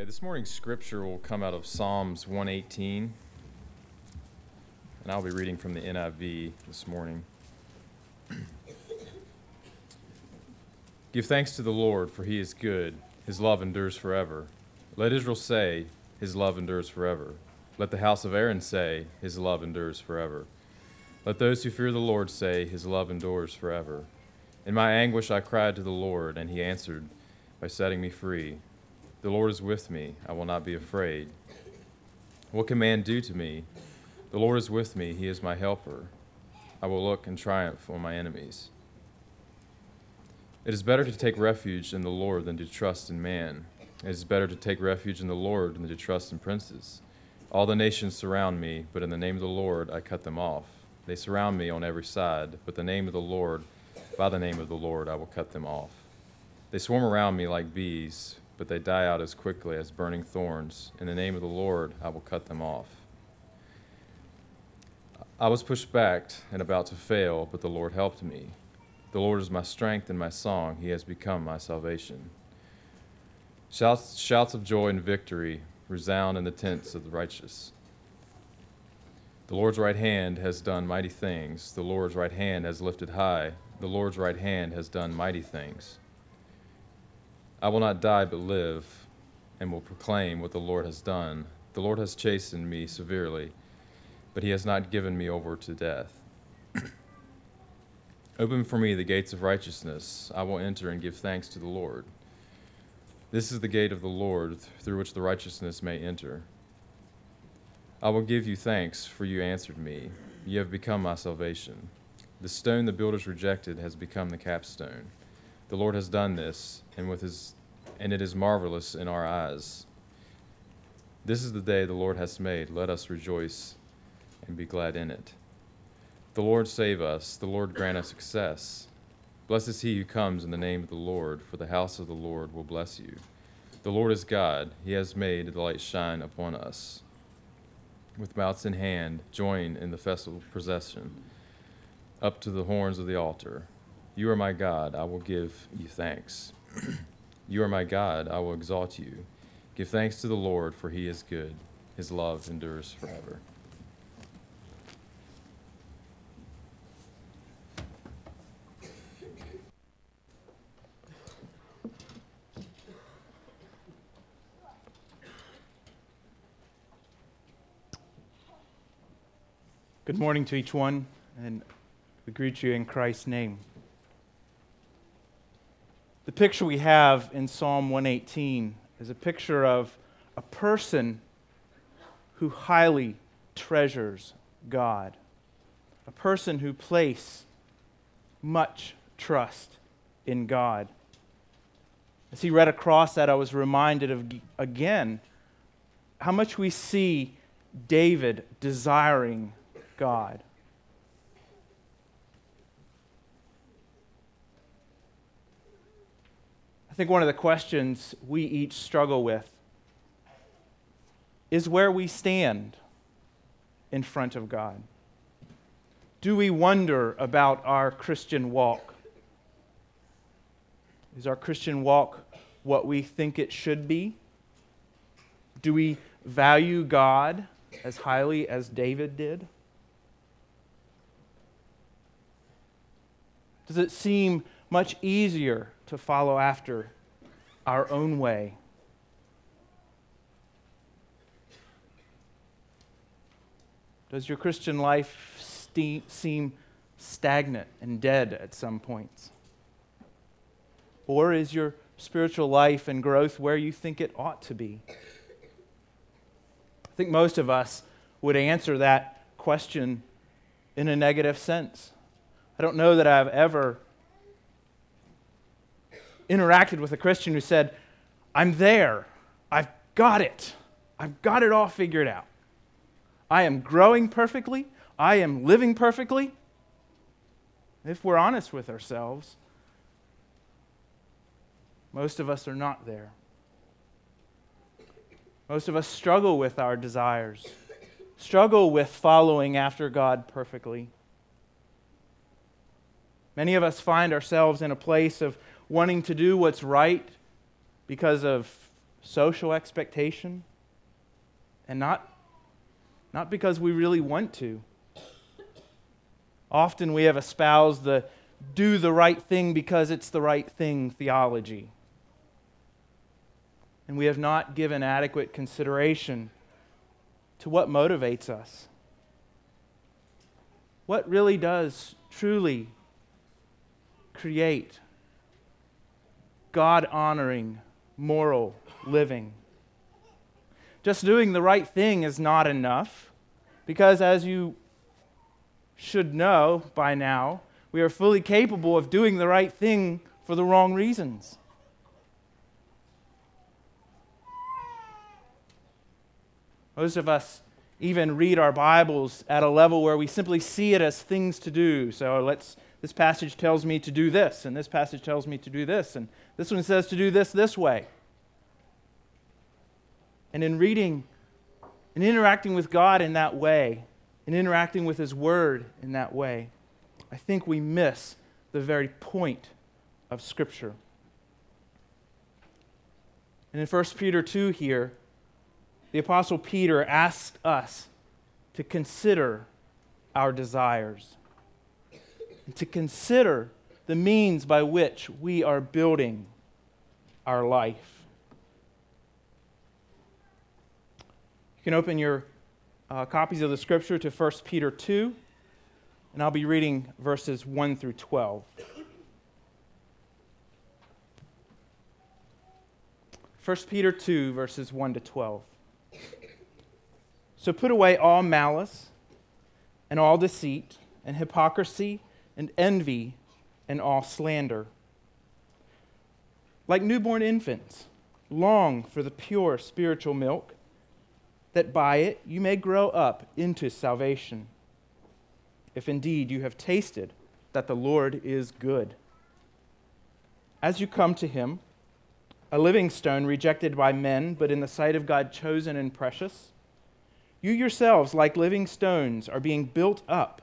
Okay, this morning's scripture will come out of Psalms 118. And I'll be reading from the NIV this morning. Give thanks to the Lord, for he is good. His love endures forever. Let Israel say, His love endures forever. Let the house of Aaron say, His love endures forever. Let those who fear the Lord say, His love endures forever. In my anguish I cried to the Lord, and he answered by setting me free. The Lord is with me, I will not be afraid. What can man do to me? The Lord is with me, he is my helper. I will look and triumph on my enemies. It is better to take refuge in the Lord than to trust in man. It is better to take refuge in the Lord than to trust in princes. All the nations surround me, but in the name of the Lord I cut them off. They surround me on every side, but the name of the Lord, by the name of the Lord, I will cut them off. They swarm around me like bees, but they die out as quickly as burning thorns. In the name of the Lord, I will cut them off. I was pushed back and about to fail, but the Lord helped me. The Lord is my strength and my song. He has become my salvation. Shouts, shouts of joy and victory resound in the tents of the righteous. The Lord's right hand has done mighty things. The Lord's right hand has lifted high. The Lord's right hand has done mighty things. I will not die but live, and will proclaim what the Lord has done. The Lord has chastened me severely but he has not given me over to death. Open for me the gates of righteousness. I will enter and give thanks to the Lord. This is the gate of the Lord through which the righteousness may enter. I will give you thanks, for you answered me. You have become my salvation. The stone the builders rejected has become the capstone. The Lord has done this, and with his and it is marvelous in our eyes. This is the day the Lord has made. Let us rejoice and be glad in it. The Lord save us, the Lord grant us success. Blessed is he who comes in the name of the Lord, for the house of the Lord will bless you. The Lord is God, he has made the light shine upon us. With mouths in hand, join in the festival procession up to the horns of the altar. You are my God, I will give you thanks. you are my God, I will exalt you. Give thanks to the Lord, for he is good. His love endures forever. Good morning to each one, and we greet you in Christ's name. The picture we have in Psalm 118 is a picture of a person who highly treasures God, a person who places much trust in God. As he read across that, I was reminded of again how much we see David desiring God. Think one of the questions we each struggle with is where we stand in front of God. Do we wonder about our Christian walk? Is our Christian walk what we think it should be? Do we value God as highly as David did? Does it seem much easier to follow after our own way? Does your Christian life st- seem stagnant and dead at some points? Or is your spiritual life and growth where you think it ought to be? I think most of us would answer that question in a negative sense. I don't know that I've ever interacted with a Christian who said, I'm there. I've got it. I've got it all figured out. I am growing perfectly. I am living perfectly. If we're honest with ourselves, most of us are not there. Most of us struggle with our desires, struggle with following after God perfectly. Many of us find ourselves in a place of wanting to do what's right because of social expectation, and not, not because we really want to. Often we have espoused the do the right thing because it's the right thing theology. And we have not given adequate consideration to what motivates us. What really does truly create God honoring, moral living? Just doing the right thing is not enough because, as you should know by now, we are fully capable of doing the right thing for the wrong reasons. Most of us even read our Bibles at a level where we simply see it as things to do. So let's this passage tells me to do this, and this passage tells me to do this, and this one says to do this this way. And in reading and interacting with God in that way, and interacting with His Word in that way, I think we miss the very point of Scripture. And in 1 Peter 2 here, the Apostle Peter asked us to consider our desires, and to consider the means by which we are building our life. You can open your uh, copies of the scripture to 1 Peter 2, and I'll be reading verses 1 through 12. 1 Peter 2, verses 1 to 12. So put away all malice and all deceit and hypocrisy and envy and all slander. Like newborn infants, long for the pure spiritual milk, that by it you may grow up into salvation, if indeed you have tasted that the Lord is good. As you come to him, a living stone rejected by men, but in the sight of God chosen and precious, you yourselves, like living stones, are being built up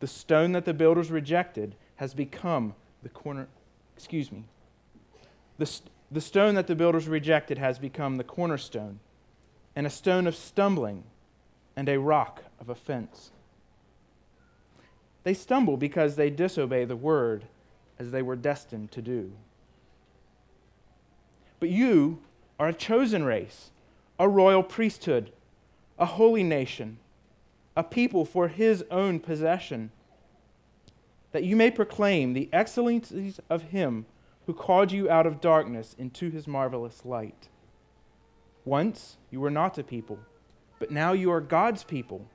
the stone that the builders rejected has become the corner, excuse me. The, the stone that the builders rejected has become the cornerstone, and a stone of stumbling, and a rock of offense. They stumble because they disobey the word as they were destined to do. But you are a chosen race a royal priesthood, a holy nation, a people for his own possession, that you may proclaim the excellencies of him who called you out of darkness into his marvelous light. Once you were not a people, but now you are God's people.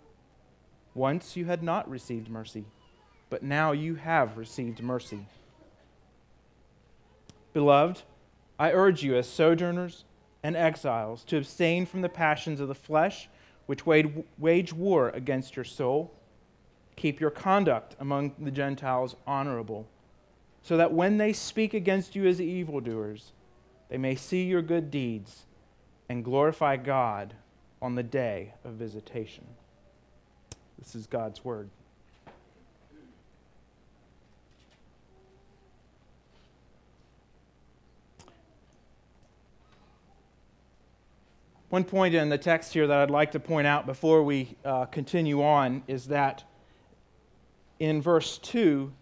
Once you had not received mercy, but now you have received mercy. Beloved, I urge you as sojourners and exiles to abstain from the passions of the flesh, which wage war against your soul. Keep your conduct among the Gentiles honorable, so that when they speak against you as evildoers, they may see your good deeds and glorify God on the day of visitation. This is God's word. One point in the text here that I'd like to point out before we uh, continue on is that in verse 2,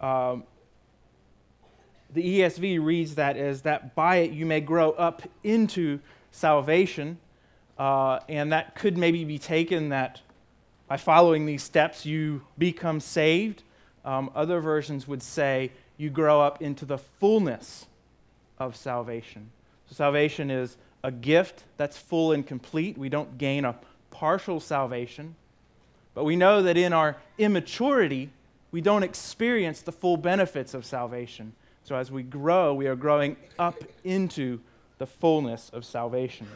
um, the ESV reads that as that by it you may grow up into salvation. Uh, and that could maybe be taken that by following these steps you become saved. Um, other versions would say you grow up into the fullness of salvation. So salvation is a gift that's full and complete. We don't gain a partial salvation. But we know that in our immaturity, we don't experience the full benefits of salvation. So as we grow, we are growing up into the fullness of salvation.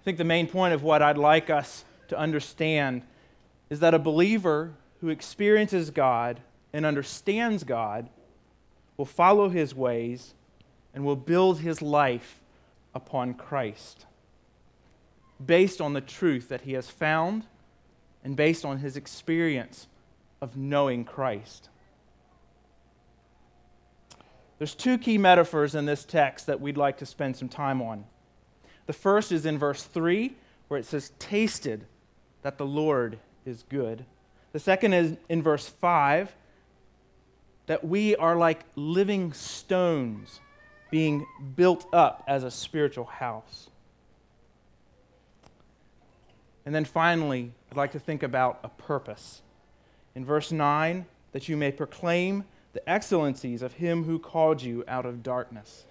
I think the main point of what I'd like us to understand is that a believer who experiences God and understands God will follow his ways and will build his life upon Christ based on the truth that he has found and based on his experience of knowing Christ. There's two key metaphors in this text that we'd like to spend some time on. The first is in verse 3, where it says, Tasted that the Lord is good. The second is in verse 5, that we are like living stones being built up as a spiritual house. And then finally, I'd like to think about a purpose. In verse 9, that you may proclaim the excellencies of him who called you out of darkness.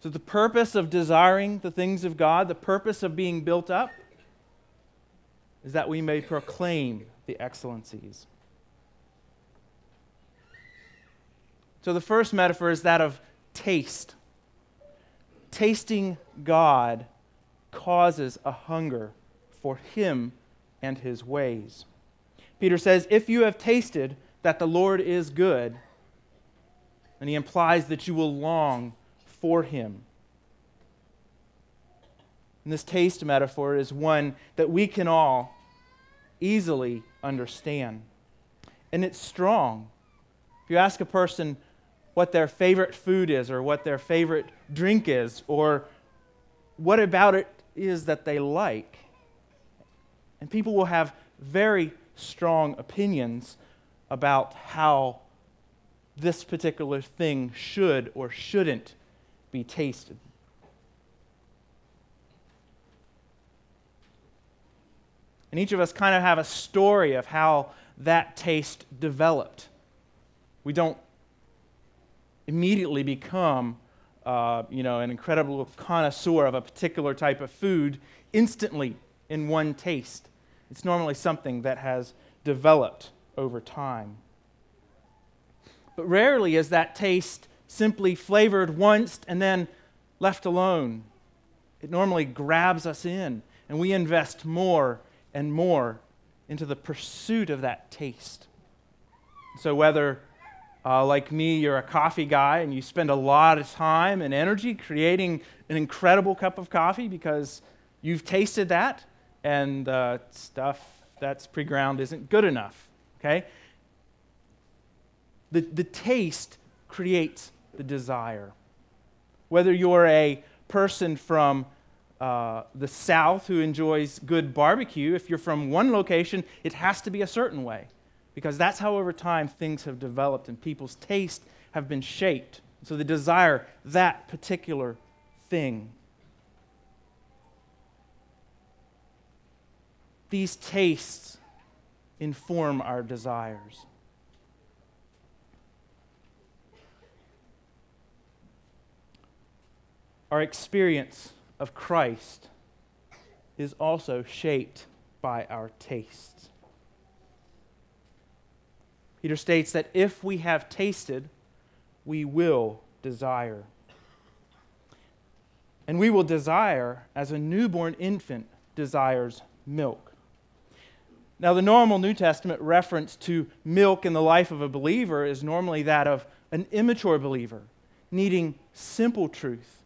So, the purpose of desiring the things of God, the purpose of being built up, is that we may proclaim the excellencies. So, the first metaphor is that of taste. Tasting God causes a hunger for Him and His ways. Peter says, If you have tasted that the Lord is good, and he implies that you will long for Him. And this taste metaphor is one that we can all easily understand. And it's strong. If you ask a person what their favorite food is, or what their favorite drink is, or what about it is that they like, and people will have very strong opinions about how this particular thing should or shouldn't be tasted. And each of us kind of have a story of how that taste developed. We don't immediately become, uh, you know, an incredible connoisseur of a particular type of food instantly in one taste. It's normally something that has developed over time. But rarely is that taste simply flavored once and then left alone. It normally grabs us in, and we invest more and more into the pursuit of that taste. So, whether uh, like me, you're a coffee guy and you spend a lot of time and energy creating an incredible cup of coffee because you've tasted that, and uh, stuff that's pre-ground isn't good enough. Okay? The, the taste creates the desire. Whether you're a person from uh, the South who enjoys good barbecue, if you're from one location, it has to be a certain way because that's how over time things have developed and people's taste have been shaped. So they desire that particular thing. These tastes inform our desires. Our experience of Christ is also shaped by our tastes. Peter states that if we have tasted, we will desire. And we will desire as a newborn infant desires milk. Now, the normal New Testament reference to milk in the life of a believer is normally that of an immature believer needing simple truth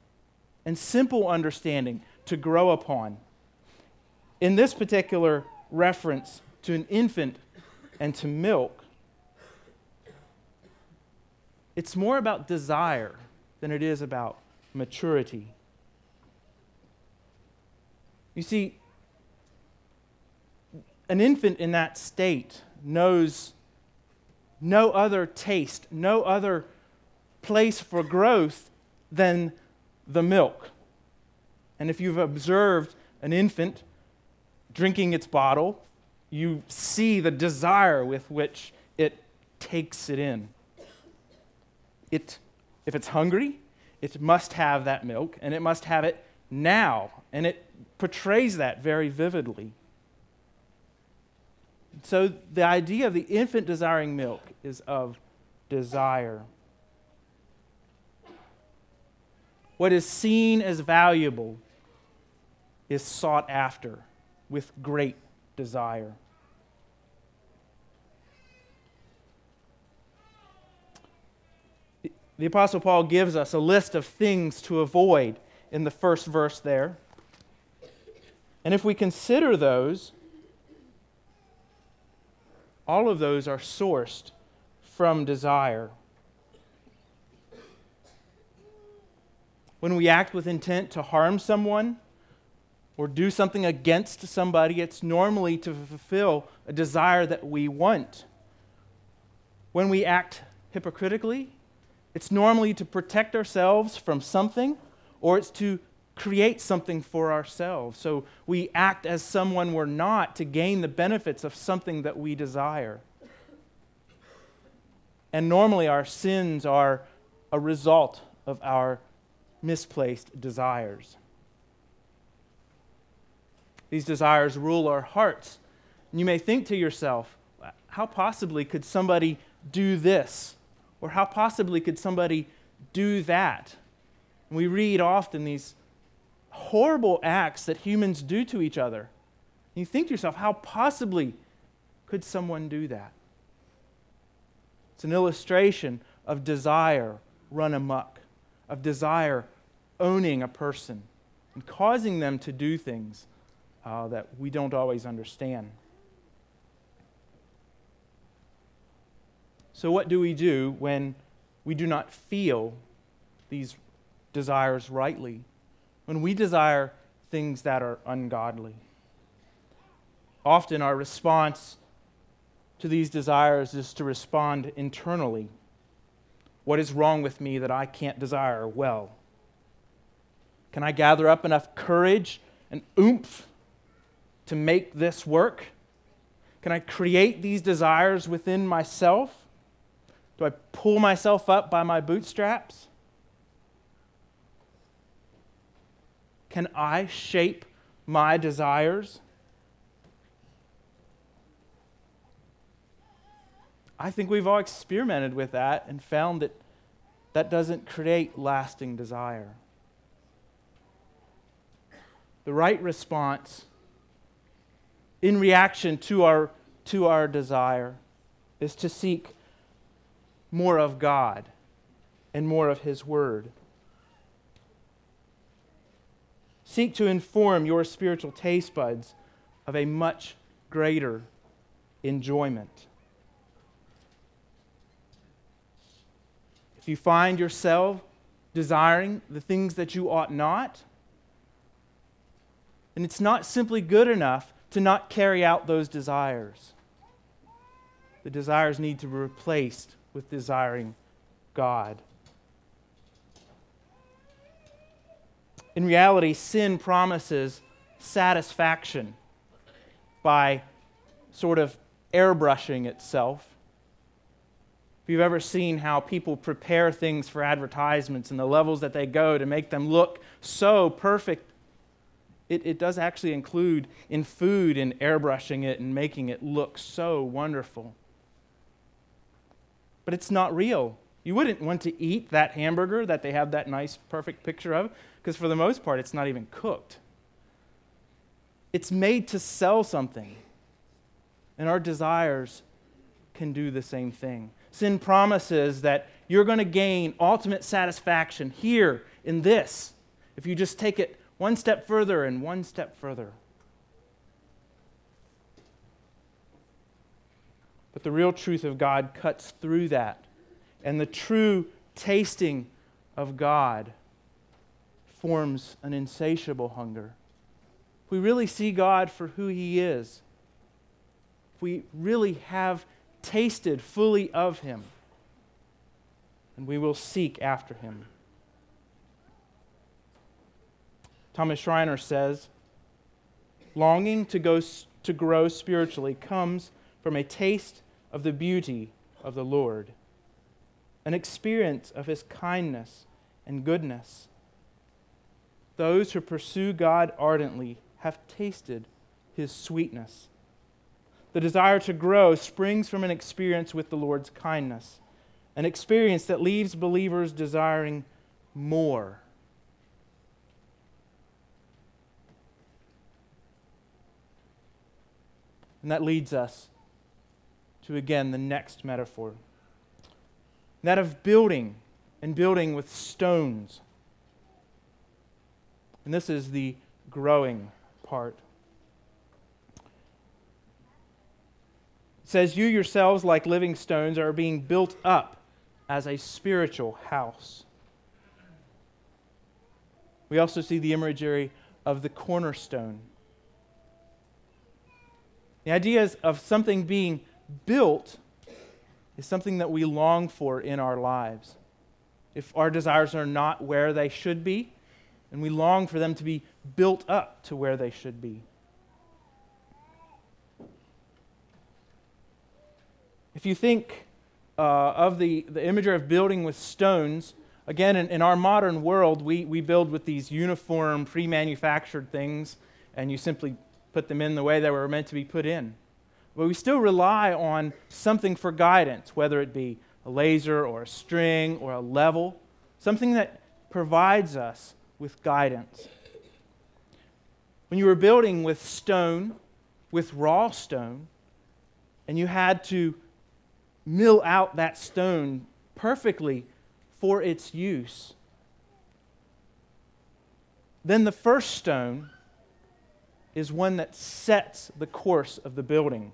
and simple understanding to grow upon. In this particular reference to an infant and to milk, it's more about desire than it is about maturity. You see, an infant in that state knows no other taste, no other place for growth than the milk. And if you've observed an infant drinking its bottle, you see the desire with which it takes it in it, if it's hungry, it must have that milk, and it must have it now. And it portrays that very vividly. So the idea of the infant desiring milk is of desire. What is seen as valuable is sought after with great desire. The Apostle Paul gives us a list of things to avoid in the first verse there. And if we consider those, all of those are sourced from desire. When we act with intent to harm someone or do something against somebody, it's normally to fulfill a desire that we want. When we act hypocritically, it's normally to protect ourselves from something or it's to create something for ourselves. So we act as someone we're not to gain the benefits of something that we desire. And normally our sins are a result of our misplaced desires. These desires rule our hearts. And you may think to yourself, how possibly could somebody do this? Or how possibly could somebody do that? We read often these horrible acts that humans do to each other. And you think to yourself, how possibly could someone do that? It's an illustration of desire run amok, of desire owning a person and causing them to do things uh, that we don't always understand. So, what do we do when we do not feel these desires rightly? When we desire things that are ungodly? Often, our response to these desires is to respond internally. What is wrong with me that I can't desire well? Can I gather up enough courage and oomph to make this work? Can I create these desires within myself? Do I pull myself up by my bootstraps? Can I shape my desires? I think we've all experimented with that and found that that doesn't create lasting desire. The right response in reaction to our, to our desire is to seek more of God and more of His Word. Seek to inform your spiritual taste buds of a much greater enjoyment. If you find yourself desiring the things that you ought not, and it's not simply good enough to not carry out those desires. The desires need to be replaced with desiring God. In reality, sin promises satisfaction by sort of airbrushing itself. If you've ever seen how people prepare things for advertisements and the levels that they go to make them look so perfect, it, it does actually include in food and airbrushing it and making it look so wonderful but it's not real. You wouldn't want to eat that hamburger that they have that nice, perfect picture of, because for the most part, it's not even cooked. It's made to sell something. And our desires can do the same thing. Sin promises that you're going to gain ultimate satisfaction here in this if you just take it one step further and one step further. But the real truth of God cuts through that. And the true tasting of God forms an insatiable hunger. If we really see God for who He is, if we really have tasted fully of Him, and we will seek after Him. Thomas Schreiner says, longing to, go, to grow spiritually comes from a taste of the beauty of the Lord, an experience of his kindness and goodness. Those who pursue God ardently have tasted his sweetness. The desire to grow springs from an experience with the Lord's kindness, an experience that leaves believers desiring more. And that leads us to, again, the next metaphor that of building and building with stones. And this is the growing part. It says, You yourselves, like living stones, are being built up as a spiritual house. We also see the imagery of the cornerstone. The idea is of something being built is something that we long for in our lives. If our desires are not where they should be, and we long for them to be built up to where they should be. If you think uh, of the, the imagery of building with stones, again, in, in our modern world, we, we build with these uniform, pre manufactured things, and you simply put them in the way they were meant to be put in. But we still rely on something for guidance, whether it be a laser or a string or a level, something that provides us with guidance. When you were building with stone, with raw stone, and you had to mill out that stone perfectly for its use, then the first stone is one that sets the course of the building.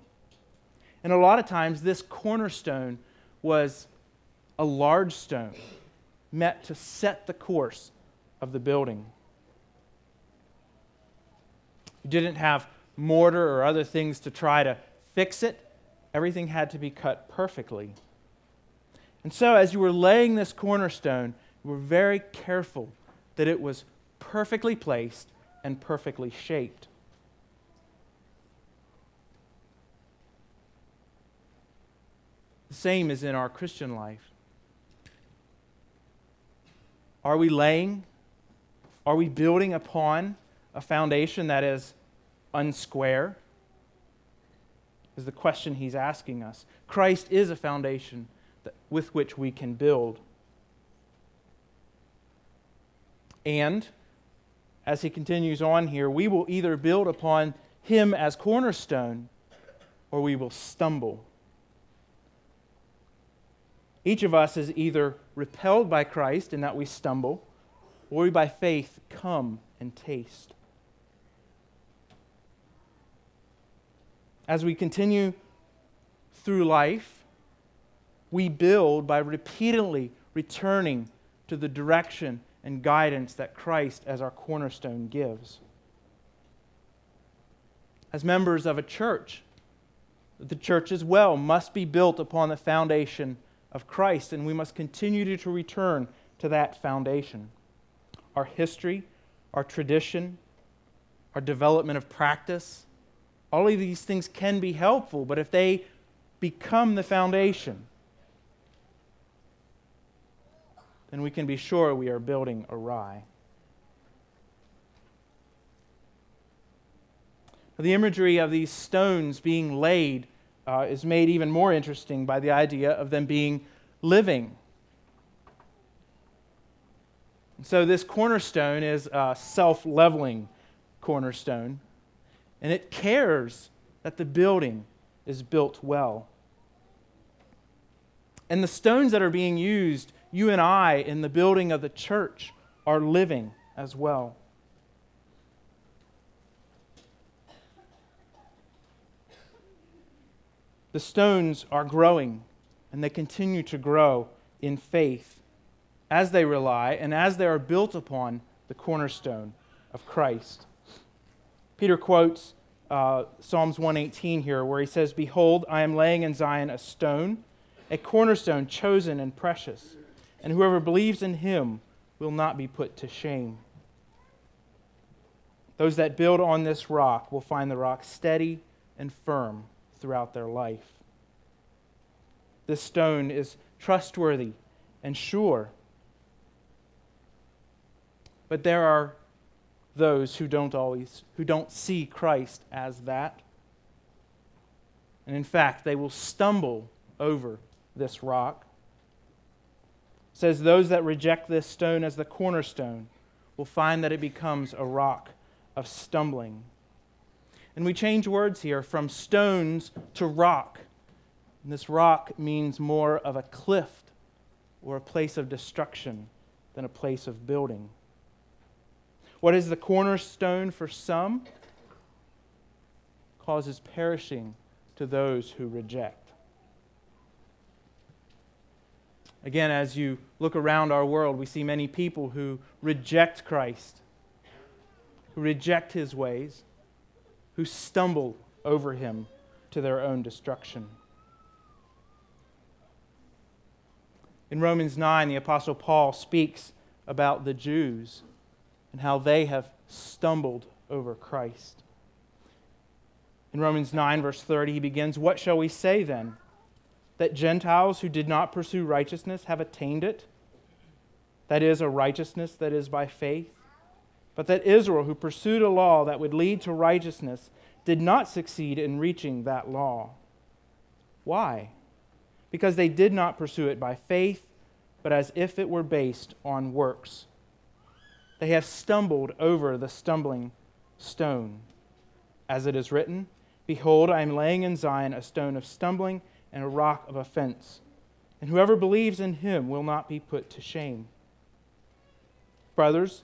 And a lot of times, this cornerstone was a large stone meant to set the course of the building. You didn't have mortar or other things to try to fix it, everything had to be cut perfectly. And so, as you were laying this cornerstone, you were very careful that it was perfectly placed and perfectly shaped. The same is in our Christian life. Are we laying? Are we building upon a foundation that is unsquare? Is the question he's asking us. Christ is a foundation that, with which we can build. And as he continues on here, we will either build upon him as cornerstone or we will stumble. Each of us is either repelled by Christ in that we stumble, or we by faith come and taste. As we continue through life, we build by repeatedly returning to the direction and guidance that Christ as our cornerstone gives. As members of a church, the church as well must be built upon the foundation of Christ, and we must continue to return to that foundation. Our history, our tradition, our development of practice, all of these things can be helpful, but if they become the foundation, then we can be sure we are building awry. The imagery of these stones being laid uh, is made even more interesting by the idea of them being living. So, this cornerstone is a self leveling cornerstone, and it cares that the building is built well. And the stones that are being used, you and I, in the building of the church, are living as well. The stones are growing, and they continue to grow in faith as they rely and as they are built upon the cornerstone of Christ. Peter quotes uh, Psalms 118 here, where he says, Behold, I am laying in Zion a stone, a cornerstone chosen and precious, and whoever believes in him will not be put to shame. Those that build on this rock will find the rock steady and firm throughout their life. This stone is trustworthy and sure. But there are those who don't always who don't see Christ as that. And in fact, they will stumble over this rock. It says those that reject this stone as the cornerstone will find that it becomes a rock of stumbling. And we change words here from stones to rock. And this rock means more of a cliff or a place of destruction than a place of building. What is the cornerstone for some causes perishing to those who reject. Again, as you look around our world, we see many people who reject Christ, who reject his ways, who stumble over him to their own destruction. In Romans 9, the Apostle Paul speaks about the Jews and how they have stumbled over Christ. In Romans 9, verse 30, he begins What shall we say then? that Gentiles who did not pursue righteousness have attained it. That is, a righteousness that is by faith. But that Israel, who pursued a law that would lead to righteousness, did not succeed in reaching that law. Why? Because they did not pursue it by faith, but as if it were based on works. They have stumbled over the stumbling stone. As it is written, Behold, I am laying in Zion a stone of stumbling and a rock of offense. And whoever believes in him will not be put to shame. Brothers,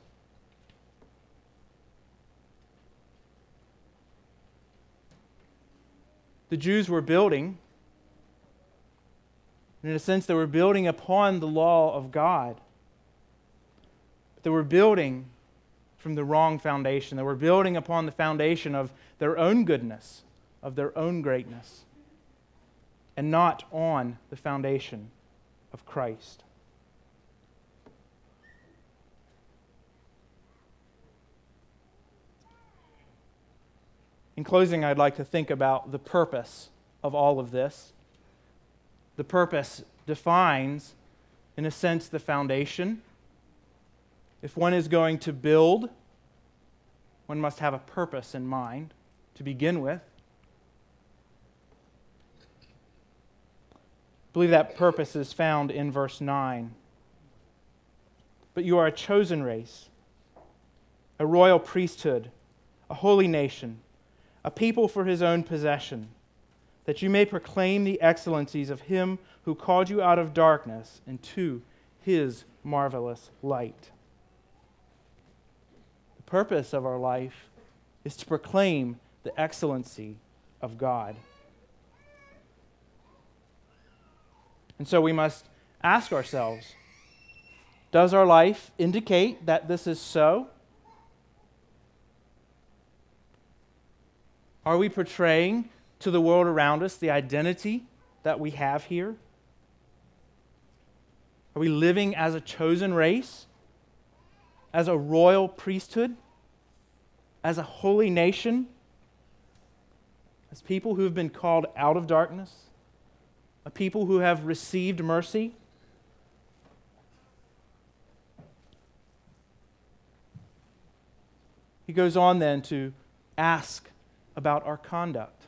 The Jews were building, in a sense, they were building upon the law of God. But they were building from the wrong foundation. They were building upon the foundation of their own goodness, of their own greatness, and not on the foundation of Christ. In closing, I'd like to think about the purpose of all of this. The purpose defines, in a sense, the foundation. If one is going to build, one must have a purpose in mind to begin with. I believe that purpose is found in verse 9. But you are a chosen race, a royal priesthood, a holy nation a people for his own possession, that you may proclaim the excellencies of him who called you out of darkness into his marvelous light. The purpose of our life is to proclaim the excellency of God. And so we must ask ourselves Does our life indicate that this is so? Are we portraying to the world around us the identity that we have here? Are we living as a chosen race, as a royal priesthood, as a holy nation, as people who have been called out of darkness, a people who have received mercy? He goes on then to ask about our conduct.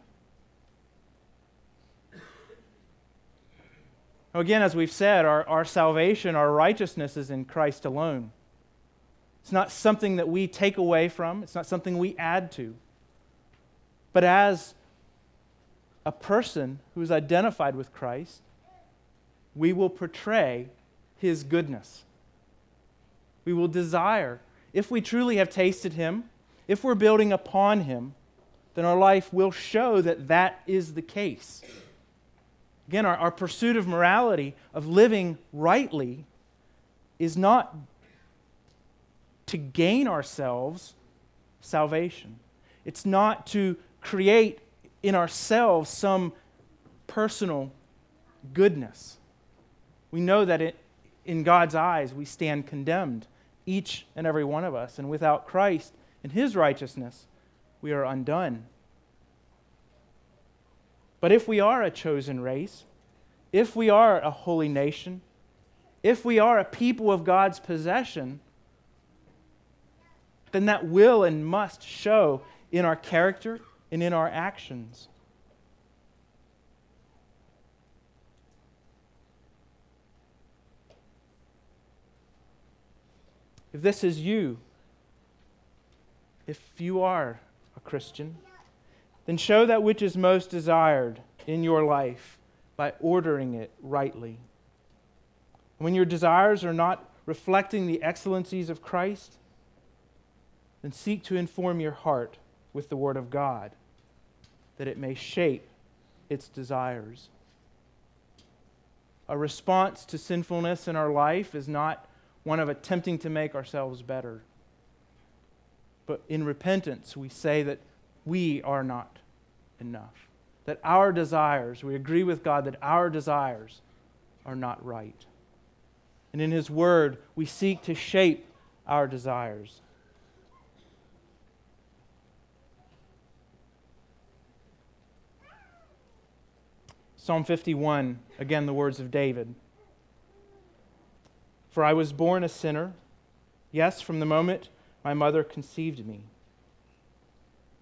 Now, again, as we've said, our, our salvation, our righteousness is in Christ alone. It's not something that we take away from, it's not something we add to. But as a person who is identified with Christ, we will portray his goodness. We will desire, if we truly have tasted him, if we're building upon him, then our life will show that that is the case. Again, our, our pursuit of morality, of living rightly, is not to gain ourselves salvation. It's not to create in ourselves some personal goodness. We know that it, in God's eyes we stand condemned, each and every one of us. And without Christ and His righteousness, we are undone. But if we are a chosen race, if we are a holy nation, if we are a people of God's possession, then that will and must show in our character and in our actions. If this is you, if you are Christian, then show that which is most desired in your life by ordering it rightly. When your desires are not reflecting the excellencies of Christ, then seek to inform your heart with the Word of God that it may shape its desires. A response to sinfulness in our life is not one of attempting to make ourselves better. But in repentance, we say that we are not enough. That our desires, we agree with God that our desires are not right. And in His Word, we seek to shape our desires. Psalm 51, again, the words of David. For I was born a sinner, yes, from the moment my mother conceived me.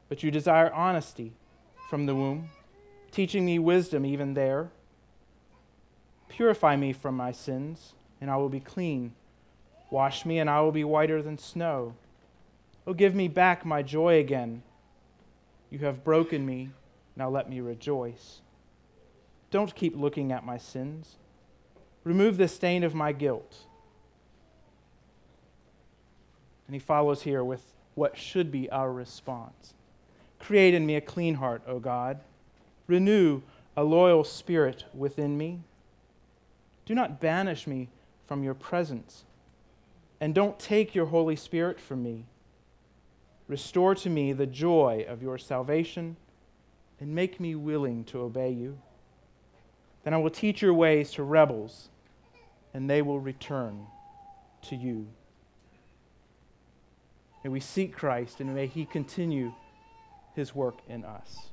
But you desire honesty from the womb, teaching me wisdom even there. Purify me from my sins, and I will be clean. Wash me, and I will be whiter than snow. Oh, give me back my joy again. You have broken me, now let me rejoice. Don't keep looking at my sins. Remove the stain of my guilt. And he follows here with what should be our response Create in me a clean heart, O God. Renew a loyal spirit within me. Do not banish me from your presence, and don't take your Holy Spirit from me. Restore to me the joy of your salvation, and make me willing to obey you. Then I will teach your ways to rebels, and they will return to you. May we seek Christ, and may he continue his work in us.